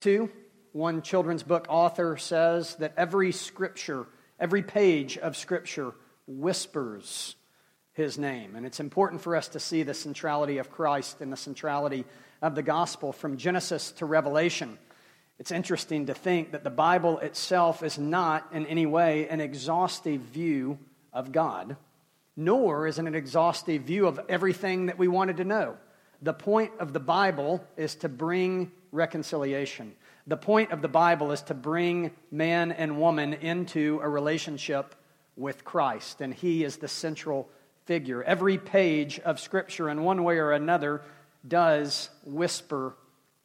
Two, one children's book author says that every scripture, every page of scripture whispers his name. And it's important for us to see the centrality of Christ and the centrality of the gospel from Genesis to Revelation. It's interesting to think that the Bible itself is not in any way an exhaustive view of God, nor is it an exhaustive view of everything that we wanted to know. The point of the Bible is to bring reconciliation. The point of the Bible is to bring man and woman into a relationship with Christ, and He is the central figure. Every page of Scripture, in one way or another, does whisper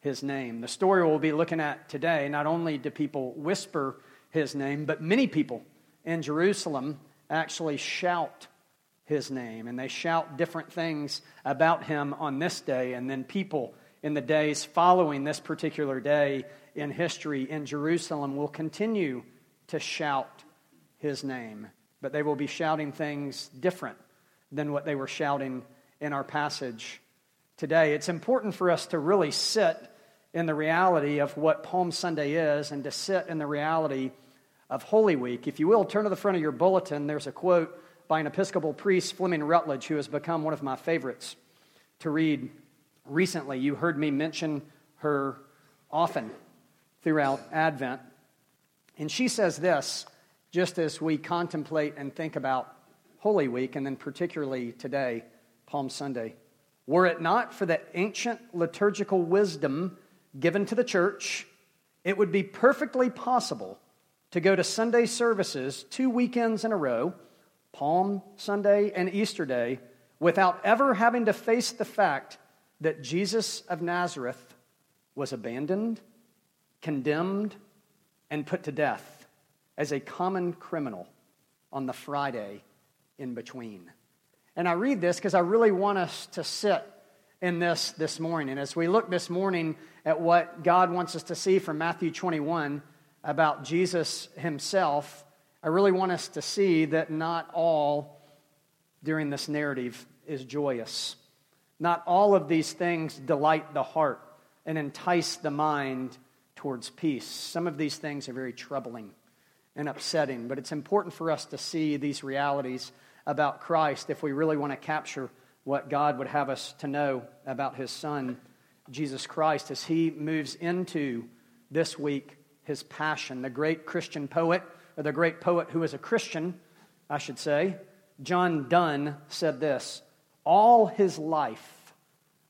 His name. The story we'll be looking at today not only do people whisper His name, but many people in Jerusalem actually shout His name, and they shout different things about Him on this day, and then people in the days following this particular day in history in Jerusalem will continue to shout his name, but they will be shouting things different than what they were shouting in our passage today. It's important for us to really sit in the reality of what Palm Sunday is and to sit in the reality of Holy Week. If you will, turn to the front of your bulletin. There's a quote by an Episcopal priest, Fleming Rutledge, who has become one of my favorites to read recently. You heard me mention her often throughout Advent. And she says this just as we contemplate and think about Holy Week, and then particularly today, Palm Sunday. Were it not for the ancient liturgical wisdom given to the church, it would be perfectly possible to go to Sunday services two weekends in a row, Palm Sunday and Easter Day, without ever having to face the fact that Jesus of Nazareth was abandoned, condemned, and put to death as a common criminal on the Friday in between. And I read this because I really want us to sit in this this morning. And as we look this morning at what God wants us to see from Matthew 21 about Jesus himself, I really want us to see that not all during this narrative is joyous. Not all of these things delight the heart and entice the mind towards peace. Some of these things are very troubling and upsetting, but it's important for us to see these realities about Christ if we really want to capture what God would have us to know about his son, Jesus Christ, as he moves into this week his passion. The great Christian poet, or the great poet who is a Christian, I should say, John Donne said this All his life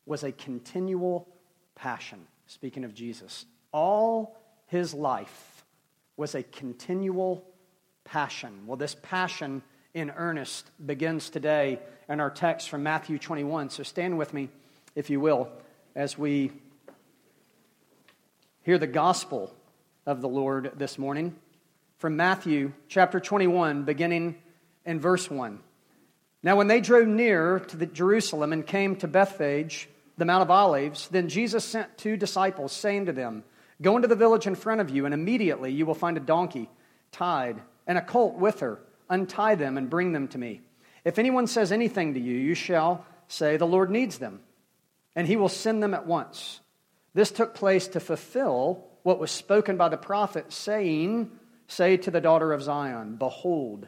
was a continual passion. Speaking of Jesus, all his life was a continual passion. Well, this passion in earnest begins today in our text from Matthew 21. So stand with me, if you will, as we hear the gospel of the Lord this morning from Matthew chapter 21, beginning in verse 1. Now, when they drew near to Jerusalem and came to Bethphage, the Mount of Olives, then Jesus sent two disciples, saying to them, Go into the village in front of you, and immediately you will find a donkey tied and a colt with her. Untie them and bring them to me. If anyone says anything to you, you shall say, The Lord needs them, and he will send them at once. This took place to fulfill what was spoken by the prophet, saying, Say to the daughter of Zion, Behold,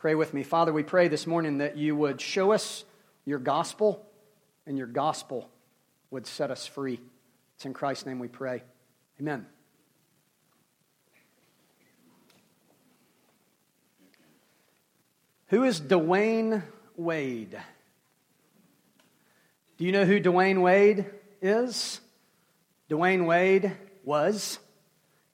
Pray with me. Father, we pray this morning that you would show us your gospel and your gospel would set us free. It's in Christ's name we pray. Amen. Who is Dwyane Wade? Do you know who Dwyane Wade is? Dwyane Wade was,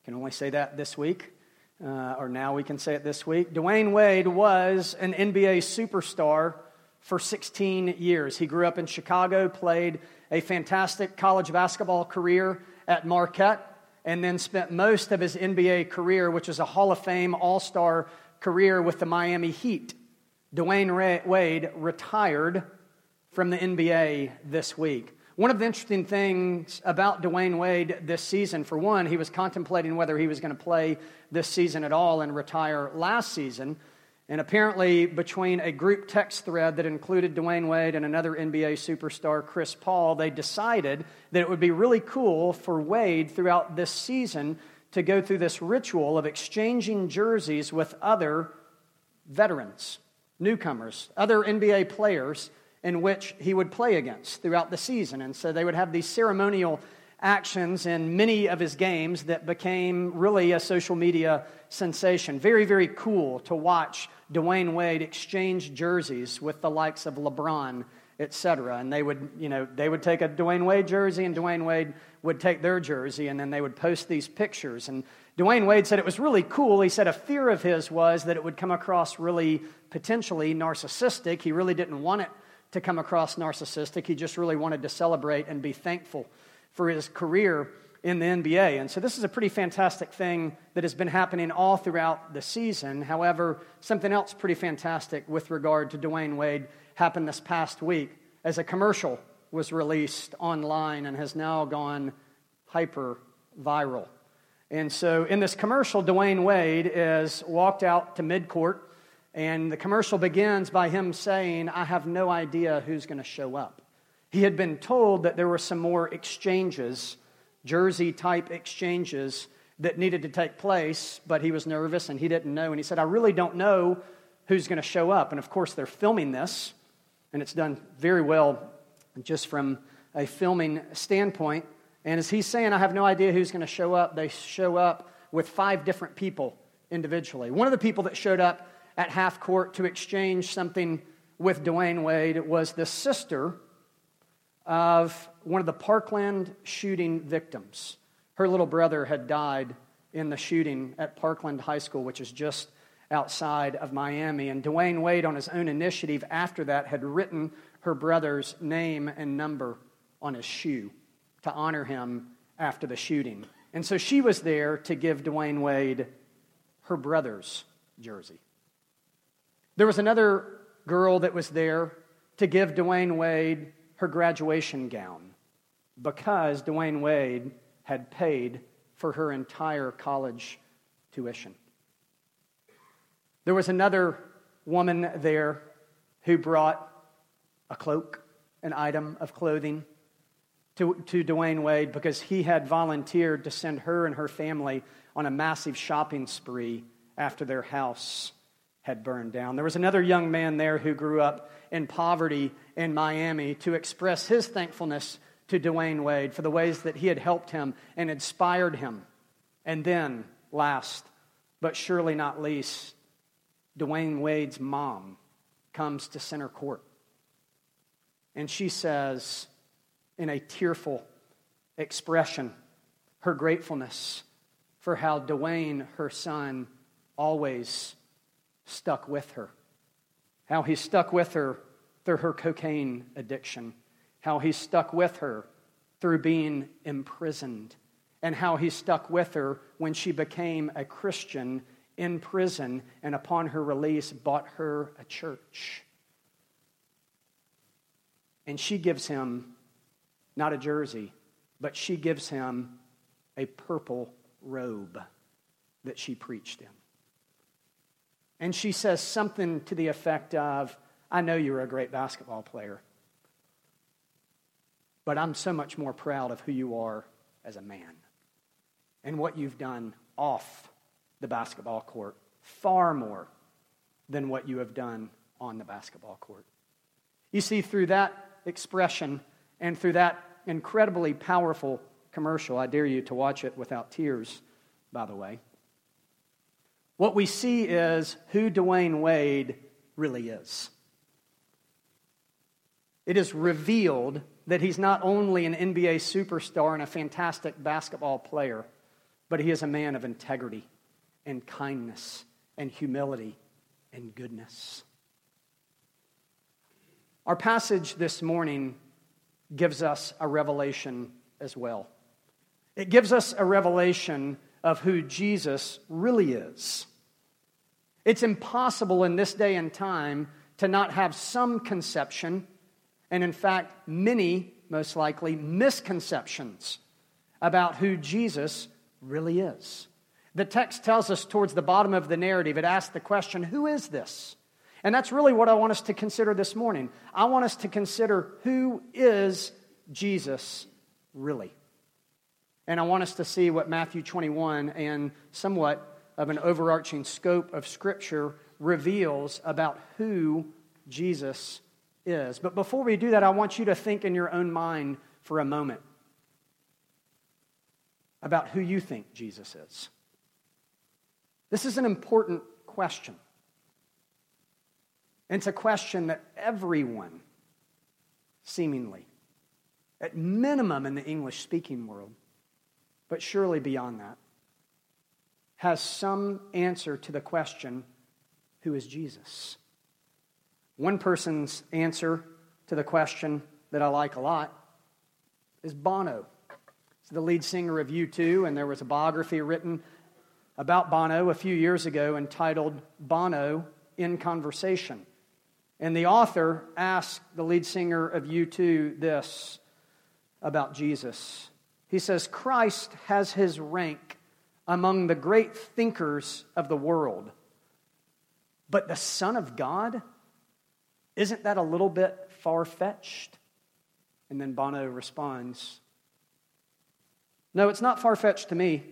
can only say that this week, uh, or now we can say it this week. Dwyane Wade was an NBA superstar for 16 years. He grew up in Chicago, played a fantastic college basketball career at Marquette, and then spent most of his NBA career, which is a Hall of Fame All Star career, with the Miami Heat. Dwyane Wade retired from the NBA this week. One of the interesting things about Dwyane Wade this season, for one, he was contemplating whether he was going to play this season at all and retire last season. And apparently, between a group text thread that included Dwyane Wade and another NBA superstar, Chris Paul, they decided that it would be really cool for Wade throughout this season to go through this ritual of exchanging jerseys with other veterans, newcomers, other NBA players in which he would play against throughout the season. And so they would have these ceremonial actions in many of his games that became really a social media sensation. Very, very cool to watch Dwyane Wade exchange jerseys with the likes of LeBron, etc. And they would, you know, they would take a Dwyane Wade jersey and Dwyane Wade would take their jersey and then they would post these pictures. And Dwyane Wade said it was really cool. He said a fear of his was that it would come across really potentially narcissistic. He really didn't want it to come across narcissistic. He just really wanted to celebrate and be thankful for his career in the NBA. And so this is a pretty fantastic thing that has been happening all throughout the season. However, something else pretty fantastic with regard to Dwyane Wade happened this past week as a commercial was released online and has now gone hyper viral. And so in this commercial, Dwyane Wade is walked out to midcourt and the commercial begins by him saying, I have no idea who's going to show up. He had been told that there were some more exchanges, jersey type exchanges, that needed to take place, but he was nervous and he didn't know. And he said, I really don't know who's going to show up. And of course, they're filming this, and it's done very well just from a filming standpoint. And as he's saying, I have no idea who's going to show up, they show up with five different people individually. One of the people that showed up at half court to exchange something with Dwyane Wade was the sister of one of the Parkland shooting victims. Her little brother had died in the shooting at Parkland High School, which is just outside of Miami. And Dwyane Wade, on his own initiative after that, had written her brother's name and number on his shoe to honor him after the shooting. And so she was there to give Dwyane Wade her brother's jersey. There was another girl that was there to give Dwyane Wade her graduation gown because Dwyane Wade had paid for her entire college tuition. There was another woman there who brought a cloak, an item of clothing to, to Dwyane Wade because he had volunteered to send her and her family on a massive shopping spree after their house had burned down. There was another young man there who grew up in poverty in Miami to express his thankfulness to Dwyane Wade for the ways that he had helped him and inspired him. And then, last but surely not least, Dwyane Wade's mom comes to center court. And she says, in a tearful expression, her gratefulness for how Dwyane, her son, always stuck with her. How he stuck with her through her cocaine addiction. How he stuck with her through being imprisoned. And how he stuck with her when she became a Christian in prison and upon her release bought her a church. And she gives him not a jersey, but she gives him a purple robe that she preached in. And she says something to the effect of, I know you're a great basketball player, but I'm so much more proud of who you are as a man and what you've done off the basketball court, far more than what you have done on the basketball court. You see, through that expression and through that incredibly powerful commercial, I dare you to watch it without tears, by the way. What we see is who Dwyane Wade really is. It is revealed that he's not only an NBA superstar and a fantastic basketball player, but he is a man of integrity and kindness and humility and goodness. Our passage this morning gives us a revelation as well. It gives us a revelation of who Jesus really is. It's impossible in this day and time to not have some conception, and in fact, many, most likely, misconceptions about who Jesus really is. The text tells us towards the bottom of the narrative, it asks the question, Who is this? And that's really what I want us to consider this morning. I want us to consider who is Jesus really? And I want us to see what Matthew 21 and somewhat of an overarching scope of Scripture reveals about who Jesus is. But before we do that, I want you to think in your own mind for a moment about who you think Jesus is. This is an important question. It's a question that everyone, seemingly, at minimum in the English speaking world, but surely beyond that, has some answer to the question who is Jesus? One person's answer to the question that I like a lot is Bono. He's the lead singer of U2, and there was a biography written about Bono a few years ago entitled Bono in Conversation. And the author asked the lead singer of U2 this about Jesus. He says, Christ has his rank among the great thinkers of the world. But the Son of God, isn't that a little bit far fetched? And then Bono responds, No, it's not far fetched to me.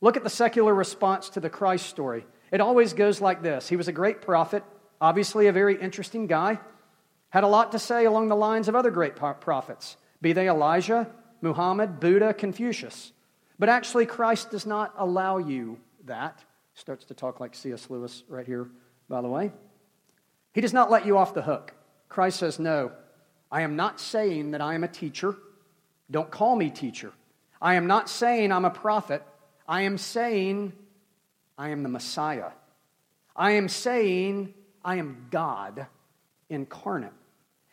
Look at the secular response to the Christ story. It always goes like this He was a great prophet, obviously a very interesting guy, had a lot to say along the lines of other great prophets, be they Elijah, Muhammad, Buddha, Confucius. But actually, Christ does not allow you that. Starts to talk like C.S. Lewis right here, by the way. He does not let you off the hook. Christ says, No, I am not saying that I am a teacher. Don't call me teacher. I am not saying I'm a prophet. I am saying I am the Messiah. I am saying I am God incarnate.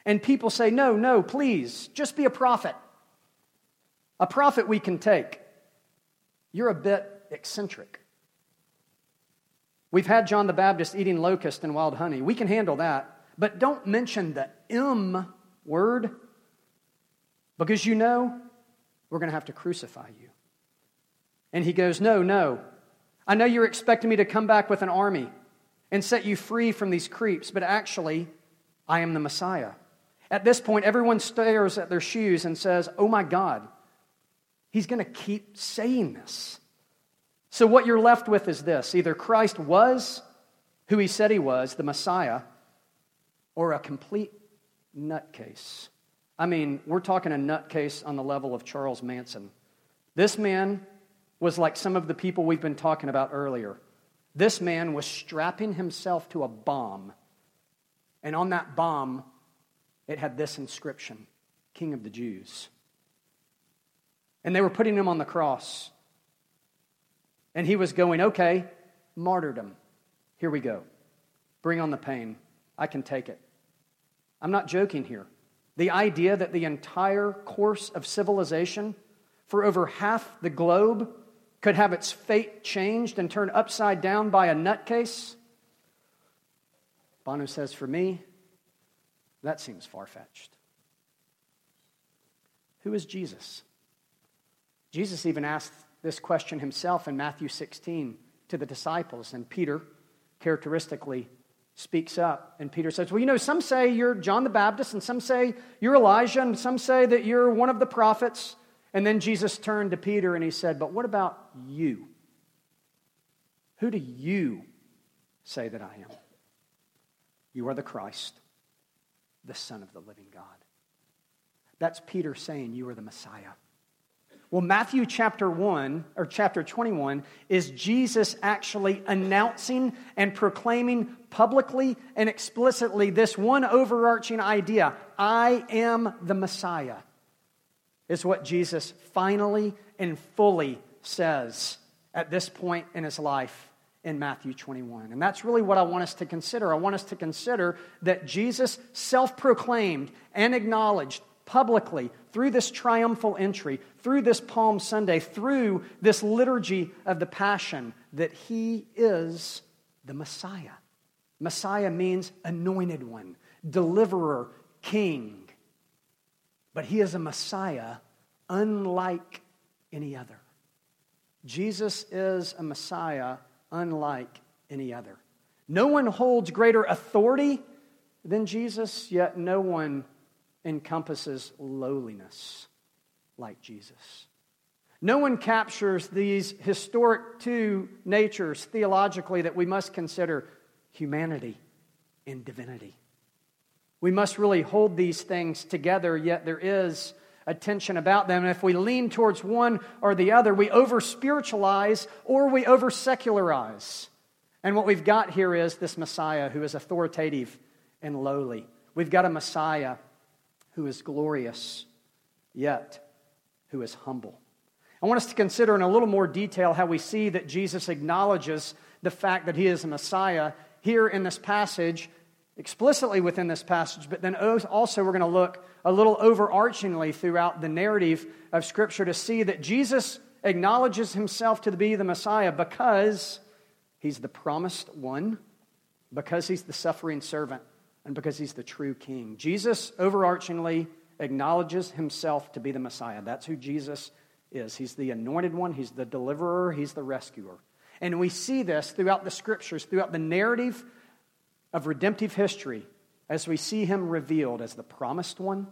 And people say, No, no, please, just be a prophet. A prophet we can take. You're a bit eccentric. We've had John the Baptist eating locust and wild honey. We can handle that. But don't mention the M word because you know we're going to have to crucify you. And he goes, No, no. I know you're expecting me to come back with an army and set you free from these creeps, but actually, I am the Messiah. At this point, everyone stares at their shoes and says, Oh my God, he's going to keep saying this. So, what you're left with is this either Christ was who he said he was, the Messiah, or a complete nutcase. I mean, we're talking a nutcase on the level of Charles Manson. This man was like some of the people we've been talking about earlier. This man was strapping himself to a bomb, and on that bomb, it had this inscription King of the Jews. And they were putting him on the cross. And he was going, okay, martyrdom. Here we go. Bring on the pain. I can take it. I'm not joking here. The idea that the entire course of civilization for over half the globe could have its fate changed and turned upside down by a nutcase? Bono says, For me, that seems far fetched. Who is Jesus? Jesus even asked this question himself in Matthew 16 to the disciples, and Peter characteristically speaks up. And Peter says, Well, you know, some say you're John the Baptist, and some say you're Elijah, and some say that you're one of the prophets. And then Jesus turned to Peter and he said, But what about you? Who do you say that I am? You are the Christ, the Son of the living God. That's Peter saying, You are the Messiah. Well, Matthew chapter 1 or chapter 21 is Jesus actually announcing and proclaiming publicly and explicitly this one overarching idea I am the Messiah, is what Jesus finally and fully says at this point in his life in Matthew 21. And that's really what I want us to consider. I want us to consider that Jesus self proclaimed and acknowledged publicly through this triumphal entry, through this Palm Sunday, through this liturgy of the Passion, that he is the Messiah. Messiah means anointed one, deliverer, king. But he is a Messiah unlike any other. Jesus is a Messiah unlike any other. No one holds greater authority than Jesus, yet no one encompasses lowliness like Jesus. No one captures these historic two natures theologically that we must consider humanity and divinity. We must really hold these things together, yet there is a tension about them. And if we lean towards one or the other, we over spiritualize or we over secularize. And what we've got here is this Messiah who is authoritative and lowly. We've got a Messiah who is glorious, yet who is humble. I want us to consider in a little more detail how we see that Jesus acknowledges the fact that he is a Messiah here in this passage, explicitly within this passage, but then also we're going to look a little overarchingly throughout the narrative of Scripture to see that Jesus acknowledges himself to be the Messiah because he's the promised one, because he's the suffering servant, and because he's the true king. Jesus overarchingly acknowledges himself to be the Messiah. That's who Jesus is. He's the anointed one, he's the deliverer, he's the rescuer. And we see this throughout the scriptures, throughout the narrative of redemptive history, as we see him revealed as the promised one,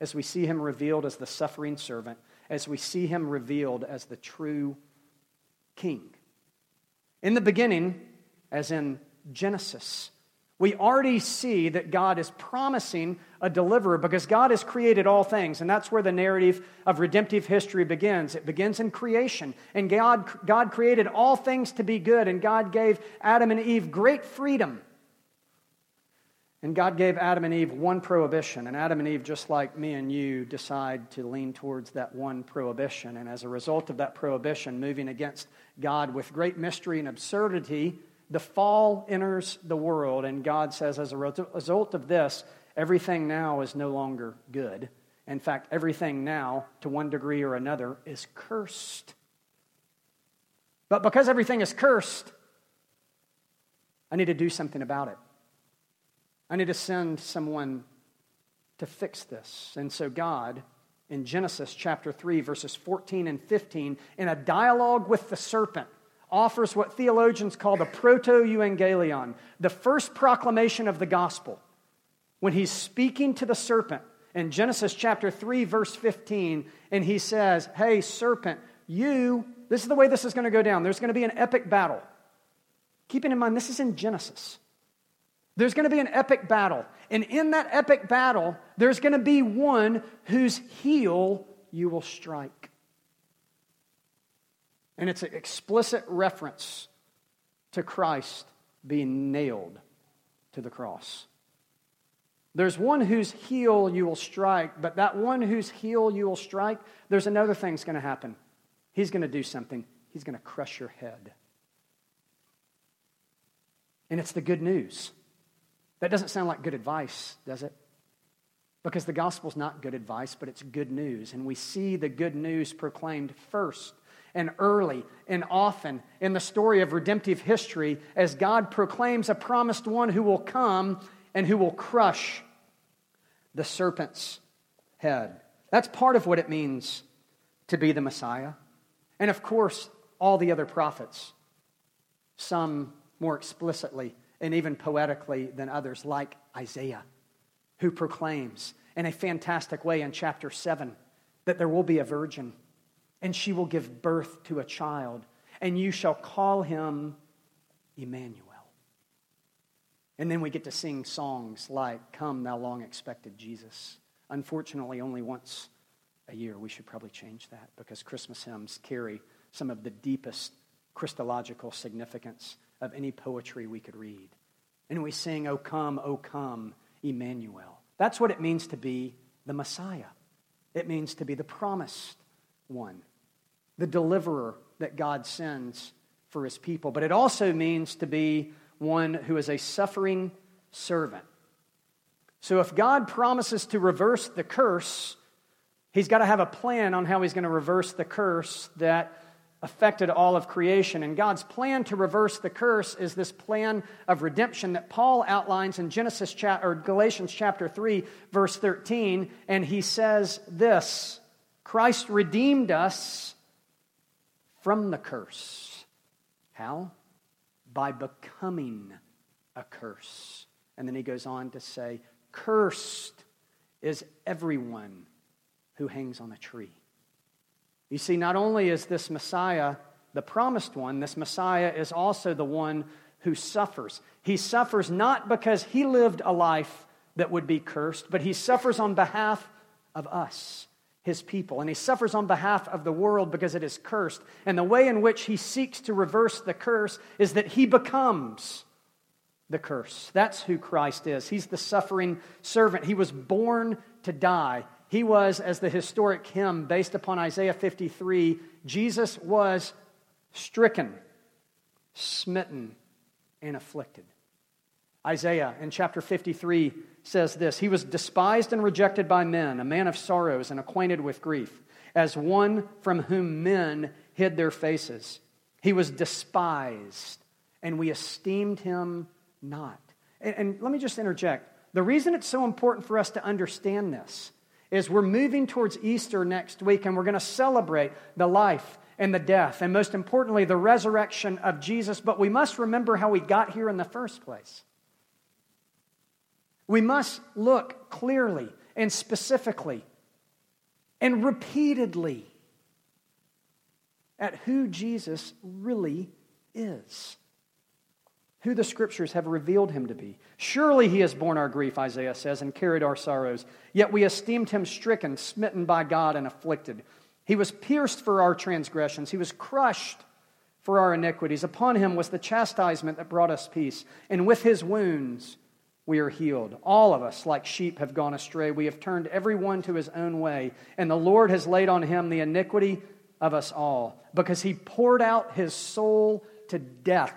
as we see him revealed as the suffering servant, as we see him revealed as the true king. In the beginning, as in Genesis, we already see that God is promising a deliverer because God has created all things. And that's where the narrative of redemptive history begins. It begins in creation. And God, God created all things to be good, and God gave Adam and Eve great freedom. And God gave Adam and Eve one prohibition. And Adam and Eve, just like me and you, decide to lean towards that one prohibition. And as a result of that prohibition, moving against God with great mystery and absurdity, the fall enters the world, and God says, as a result of this, everything now is no longer good. In fact, everything now, to one degree or another, is cursed. But because everything is cursed, I need to do something about it. I need to send someone to fix this. And so, God, in Genesis chapter 3, verses 14 and 15, in a dialogue with the serpent, offers what theologians call the proto evangelion, the first proclamation of the gospel. When he's speaking to the serpent in Genesis chapter 3, verse 15, and he says, Hey, serpent, you, this is the way this is going to go down. There's going to be an epic battle. Keeping in mind, this is in Genesis. There's going to be an epic battle. And in that epic battle, there's going to be one whose heel you will strike. And it's an explicit reference to Christ being nailed to the cross. There's one whose heel you will strike, but that one whose heel you will strike, there's another thing that's going to happen. He's going to do something. He's going to crush your head. And it's the good news. That doesn't sound like good advice, does it? Because the gospel's not good advice, but it's good news. And we see the good news proclaimed first and early and often in the story of redemptive history as God proclaims a promised one who will come and who will crush the serpent's head. That's part of what it means to be the Messiah. And of course, all the other prophets, some more explicitly and even poetically than others, like Isaiah, who proclaims in a fantastic way in chapter 7 that there will be a virgin and she will give birth to a child, and you shall call him Emmanuel. And then we get to sing songs like Come, Thou Long Expected Jesus. Unfortunately, only once a year. We should probably change that because Christmas hymns carry some of the deepest Christological significance of any poetry we could read. And we sing, O come, O come, Emmanuel. That's what it means to be the Messiah. It means to be the promised one, the deliverer that God sends for his people. But it also means to be one who is a suffering servant. So if God promises to reverse the curse, he's got to have a plan on how he's going to reverse the curse that affected all of creation. And God's plan to reverse the curse is this plan of redemption that Paul outlines in Genesis cha- or Galatians chapter 3 verse 13 and he says this Christ redeemed us from the curse. How? By becoming a curse. And then he goes on to say, Cursed is everyone who hangs on a tree. You see, not only is this Messiah the promised one, this Messiah is also the one who suffers. He suffers not because he lived a life that would be cursed, but he suffers on behalf of us, his people. And he suffers on behalf of the world because it is cursed. And the way in which he seeks to reverse the curse is that he becomes the curse. That's who Christ is. He's the suffering servant. He was born to die. He was, as the historic hymn based upon Isaiah 53, Jesus was stricken, smitten, and afflicted. Isaiah in chapter 53 says this He was despised and rejected by men, a man of sorrows and acquainted with grief, as one from whom men hid their faces. He was despised, and we esteemed him not. And, and let me just interject. The reason it's so important for us to understand this is we're moving towards Easter next week and we're going to celebrate the life and the death and most importantly the resurrection of Jesus but we must remember how we got here in the first place. We must look clearly and specifically and repeatedly at who Jesus really is who the scriptures have revealed him to be. Surely he has borne our grief, Isaiah says, and carried our sorrows. Yet we esteemed him stricken, smitten by God, and afflicted. He was pierced for our transgressions, he was crushed for our iniquities. Upon him was the chastisement that brought us peace, and with his wounds we are healed. All of us, like sheep, have gone astray. We have turned every one to his own way, and the Lord has laid on him the iniquity of us all, because he poured out his soul to death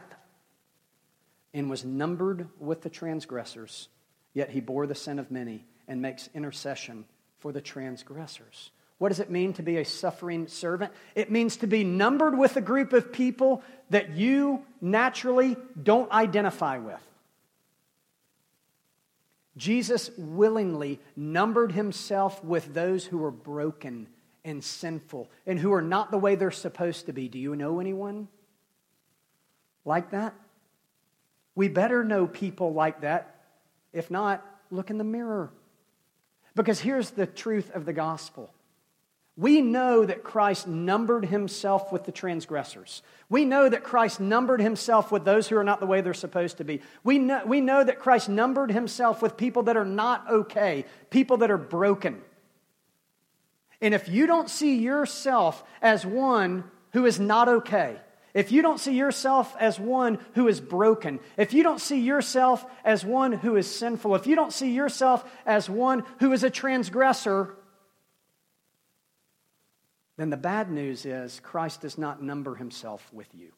and was numbered with the transgressors, yet he bore the sin of many and makes intercession for the transgressors. What does it mean to be a suffering servant? It means to be numbered with a group of people that you naturally don't identify with. Jesus willingly numbered himself with those who are broken and sinful and who are not the way they're supposed to be. Do you know anyone like that? We better know people like that. If not, look in the mirror. Because here's the truth of the gospel. We know that Christ numbered himself with the transgressors. We know that Christ numbered himself with those who are not the way they're supposed to be. We know, we know that Christ numbered himself with people that are not okay, people that are broken. And if you don't see yourself as one who is not okay, if you don't see yourself as one who is broken, if you don't see yourself as one who is sinful, if you don't see yourself as one who is a transgressor, then the bad news is Christ does not number himself with you.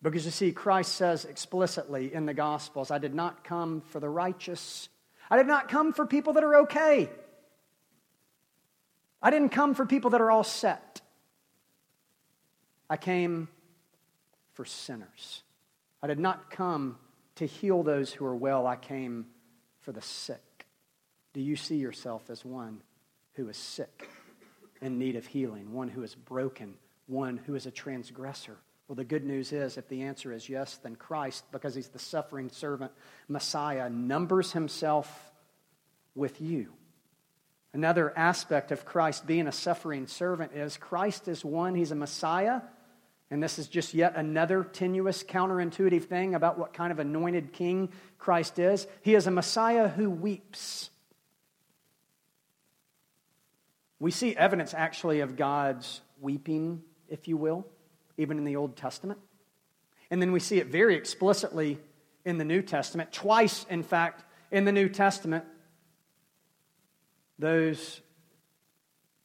Because you see, Christ says explicitly in the Gospels, I did not come for the righteous. I did not come for people that are okay. I didn't come for people that are all set. I came for sinners. I did not come to heal those who are well, I came for the sick. Do you see yourself as one who is sick, in need of healing, one who is broken, one who is a transgressor? Well, the good news is if the answer is yes, then Christ, because he's the suffering servant, Messiah, numbers himself with you. Another aspect of Christ being a suffering servant is Christ is one, he's a Messiah and this is just yet another tenuous, counterintuitive thing about what kind of anointed king Christ is. He is a Messiah who weeps. We see evidence actually of God's weeping, if you will, even in the Old Testament. And then we see it very explicitly in the New Testament. Twice, in fact, in the New Testament, those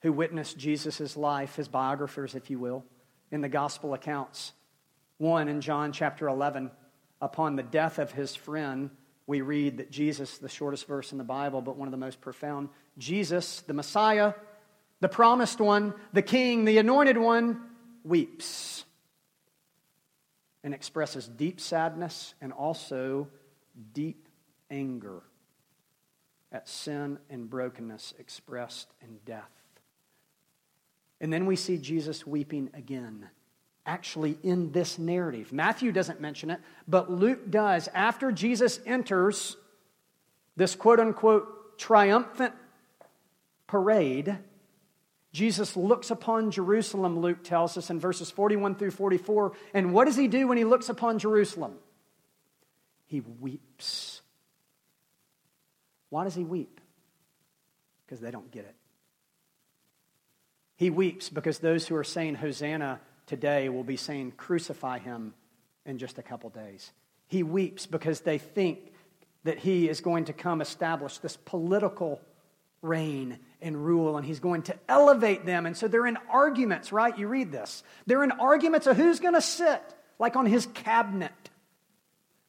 who witnessed Jesus' life, his biographers, if you will, in the gospel accounts. One in John chapter 11, upon the death of his friend, we read that Jesus, the shortest verse in the Bible, but one of the most profound, Jesus, the Messiah, the promised one, the king, the anointed one, weeps and expresses deep sadness and also deep anger at sin and brokenness expressed in death. And then we see Jesus weeping again, actually in this narrative. Matthew doesn't mention it, but Luke does. After Jesus enters this quote unquote triumphant parade, Jesus looks upon Jerusalem, Luke tells us in verses 41 through 44. And what does he do when he looks upon Jerusalem? He weeps. Why does he weep? Because they don't get it. He weeps because those who are saying Hosanna today will be saying crucify him in just a couple days. He weeps because they think that he is going to come establish this political reign and rule, and he's going to elevate them. And so they're in arguments, right? You read this. They're in arguments of who's going to sit, like on his cabinet,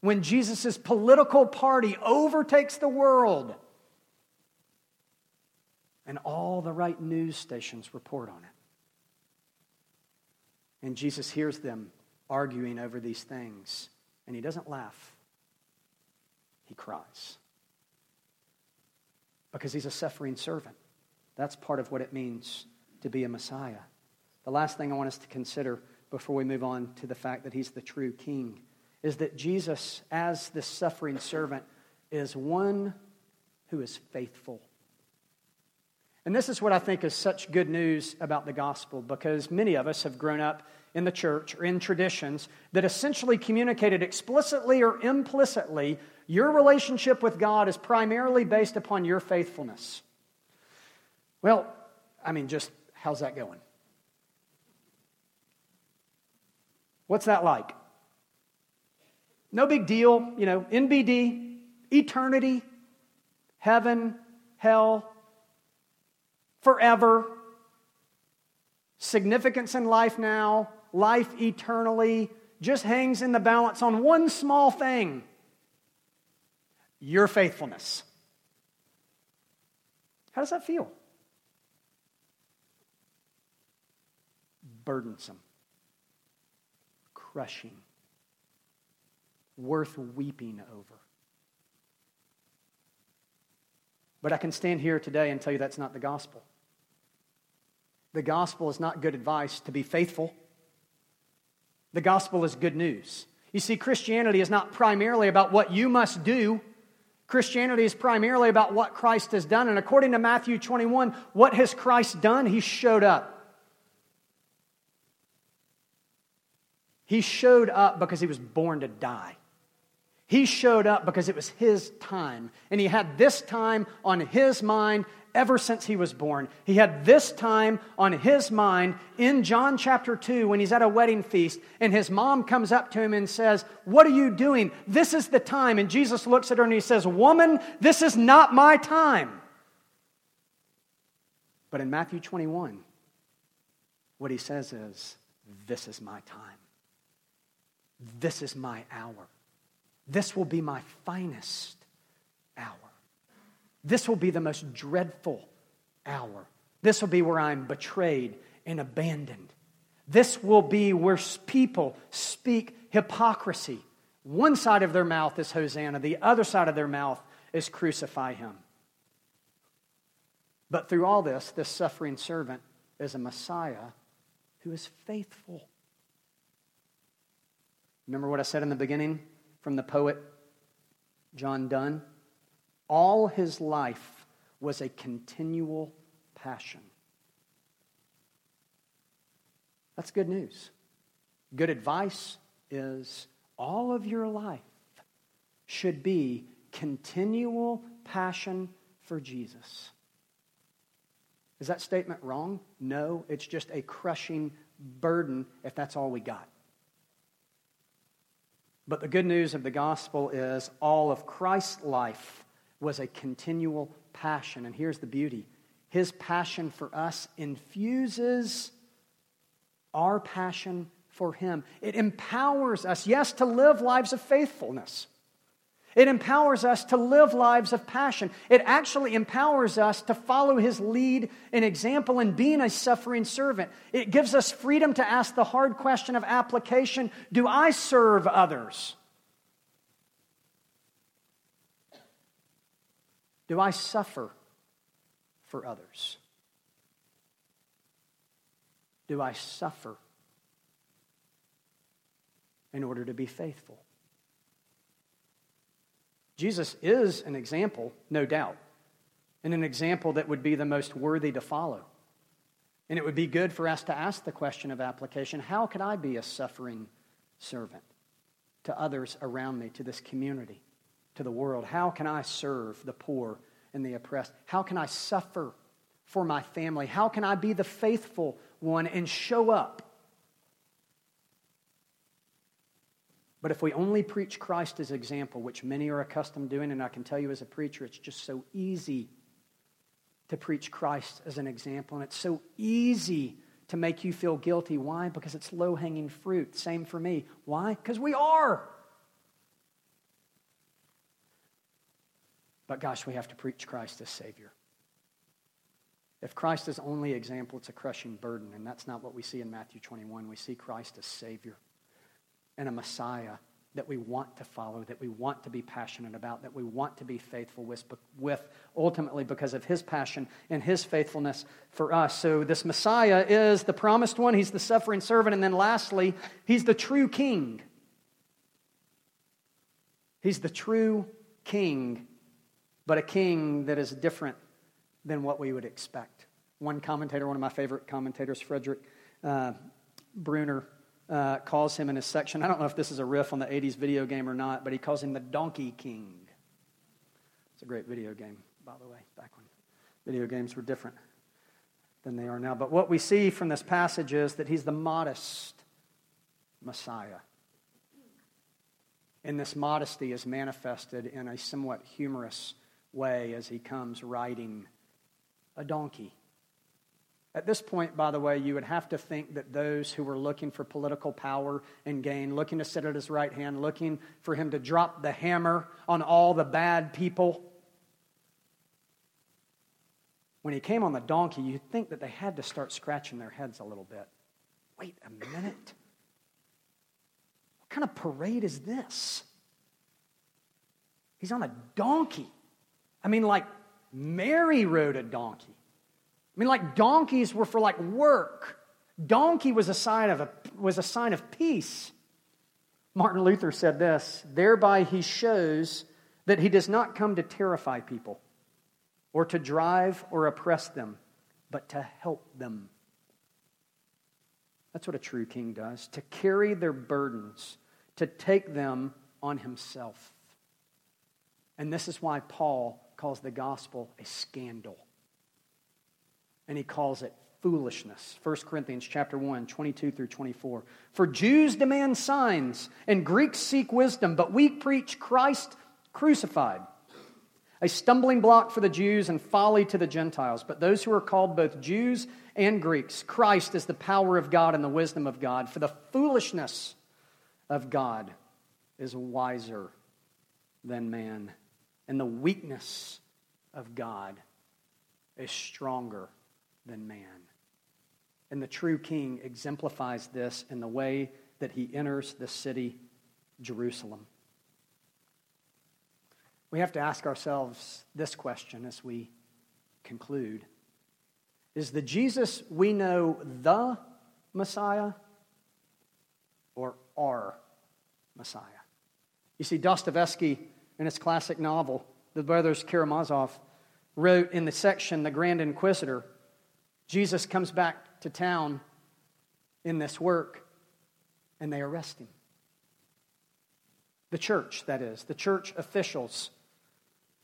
when Jesus' political party overtakes the world. And all the right news stations report on it. And Jesus hears them arguing over these things, and he doesn't laugh, he cries because he's a suffering servant. That's part of what it means to be a Messiah. The last thing I want us to consider before we move on to the fact that he's the true king is that Jesus, as this suffering servant, is one who is faithful. And this is what I think is such good news about the gospel because many of us have grown up in the church or in traditions that essentially communicated explicitly or implicitly your relationship with God is primarily based upon your faithfulness. Well, I mean, just how's that going? What's that like? No big deal, you know, NBD, eternity, heaven, hell, forever, significance in life now, life eternally, just hangs in the balance on one small thing your faithfulness. How does that feel? Burdensome, crushing, worth weeping over. But I can stand here today and tell you that's not the gospel. The gospel is not good advice to be faithful. The gospel is good news. You see, Christianity is not primarily about what you must do. Christianity is primarily about what Christ has done. And according to Matthew 21, what has Christ done? He showed up. He showed up because he was born to die. He showed up because it was his time. And he had this time on his mind ever since he was born. He had this time on his mind in John chapter 2 when he's at a wedding feast, and his mom comes up to him and says, What are you doing? This is the time. And Jesus looks at her and he says, Woman, this is not my time. But in Matthew 21, what he says is, This is my time. This is my hour. This will be my finest hour. This will be the most dreadful hour. This will be where I'm betrayed and abandoned. This will be where people speak hypocrisy. One side of their mouth is Hosanna, the other side of their mouth is crucify him. But through all this, this suffering servant is a Messiah who is faithful. Remember what I said in the beginning from the poet John Donne? All his life was a continual passion. That's good news. Good advice is all of your life should be continual passion for Jesus. Is that statement wrong? No, it's just a crushing burden if that's all we got. But the good news of the gospel is all of Christ's life was a continual passion. And here's the beauty His passion for us infuses our passion for Him. It empowers us, yes, to live lives of faithfulness. It empowers us to live lives of passion. It actually empowers us to follow his lead and example in being a suffering servant. It gives us freedom to ask the hard question of application Do I serve others? Do I suffer for others? Do I suffer in order to be faithful? Jesus is an example, no doubt, and an example that would be the most worthy to follow. And it would be good for us to ask the question of application how could I be a suffering servant to others around me, to this community, to the world? How can I serve the poor and the oppressed? How can I suffer for my family? How can I be the faithful one and show up But if we only preach Christ as example, which many are accustomed doing, and I can tell you as a preacher, it's just so easy to preach Christ as an example, and it's so easy to make you feel guilty. Why? Because it's low hanging fruit. Same for me. Why? Because we are. But gosh, we have to preach Christ as Savior. If Christ is only example, it's a crushing burden, and that's not what we see in Matthew 21. We see Christ as Savior and a Messiah that we want to follow, that we want to be passionate about, that we want to be faithful with, with, ultimately because of his passion and his faithfulness for us. So, this Messiah is the promised one, he's the suffering servant, and then lastly, he's the true king. He's the true king, but a king that is different than what we would expect. One commentator, one of my favorite commentators, Frederick uh, Bruner, uh, calls him in his section. I don't know if this is a riff on the 80s video game or not, but he calls him the Donkey King. It's a great video game, by the way, back when video games were different than they are now. But what we see from this passage is that he's the modest Messiah. And this modesty is manifested in a somewhat humorous way as he comes riding a donkey. At this point, by the way, you would have to think that those who were looking for political power and gain, looking to sit at his right hand, looking for him to drop the hammer on all the bad people, when he came on the donkey, you'd think that they had to start scratching their heads a little bit. Wait a minute. What kind of parade is this? He's on a donkey. I mean, like Mary rode a donkey. I mean, like donkeys were for like work. Donkey was a sign of a, was a sign of peace. Martin Luther said this thereby he shows that he does not come to terrify people or to drive or oppress them, but to help them. That's what a true king does to carry their burdens, to take them on himself. And this is why Paul calls the gospel a scandal and he calls it foolishness. 1 corinthians chapter 1 22 through 24 for jews demand signs and greeks seek wisdom but we preach christ crucified a stumbling block for the jews and folly to the gentiles. But those who are called both jews and greeks christ is the power of god and the wisdom of god. For the foolishness of god is wiser than man and the weakness of god is stronger than man. And the true king exemplifies this in the way that he enters the city, Jerusalem. We have to ask ourselves this question as we conclude Is the Jesus we know the Messiah or our Messiah? You see, Dostoevsky, in his classic novel, The Brothers Karamazov, wrote in the section, The Grand Inquisitor, Jesus comes back to town in this work, and they arrest him. The church, that is, the church officials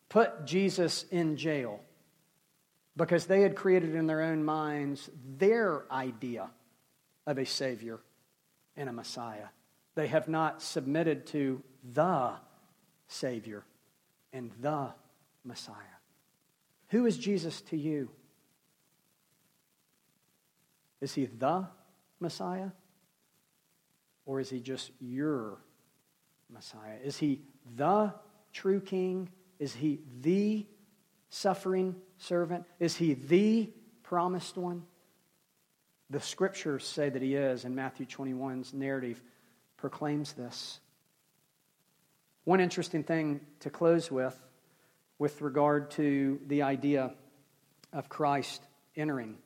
put Jesus in jail because they had created in their own minds their idea of a Savior and a Messiah. They have not submitted to the Savior and the Messiah. Who is Jesus to you? Is he the Messiah? Or is he just your Messiah? Is he the true king? Is he the suffering servant? Is he the promised one? The scriptures say that he is, and Matthew 21's narrative proclaims this. One interesting thing to close with, with regard to the idea of Christ entering,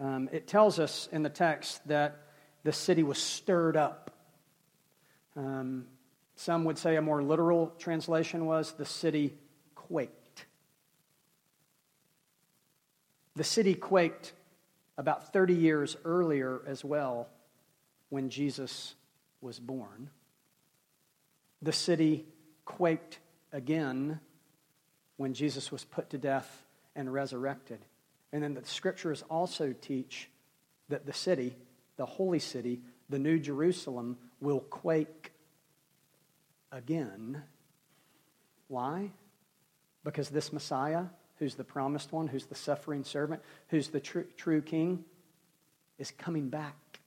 um, it tells us in the text that the city was stirred up. Um, some would say a more literal translation was the city quaked. The city quaked about 30 years earlier as well when Jesus was born. The city quaked again when Jesus was put to death and resurrected. And then the scriptures also teach that the city, the holy city, the New Jerusalem, will quake again. Why? Because this Messiah, who's the promised one, who's the suffering servant, who's the tr- true king, is coming back.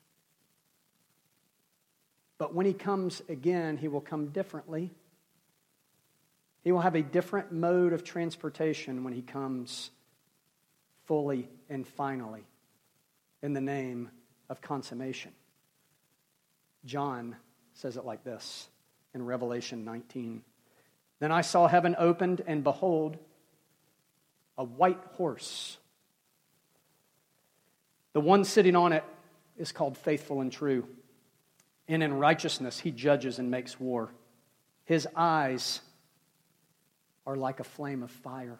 But when he comes again, he will come differently. He will have a different mode of transportation when he comes fully and finally in the name of consummation. John says it like this in Revelation 19. Then I saw heaven opened, and behold, a white horse. The one sitting on it is called faithful and true. And in righteousness he judges and makes war. His eyes are like a flame of fire.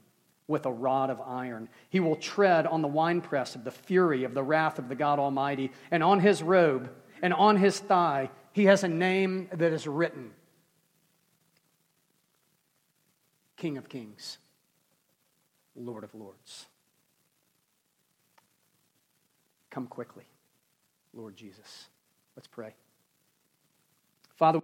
with a rod of iron. He will tread on the winepress of the fury of the wrath of the God Almighty, and on his robe and on his thigh he has a name that is written King of Kings, Lord of Lords. Come quickly, Lord Jesus. Let's pray. Father,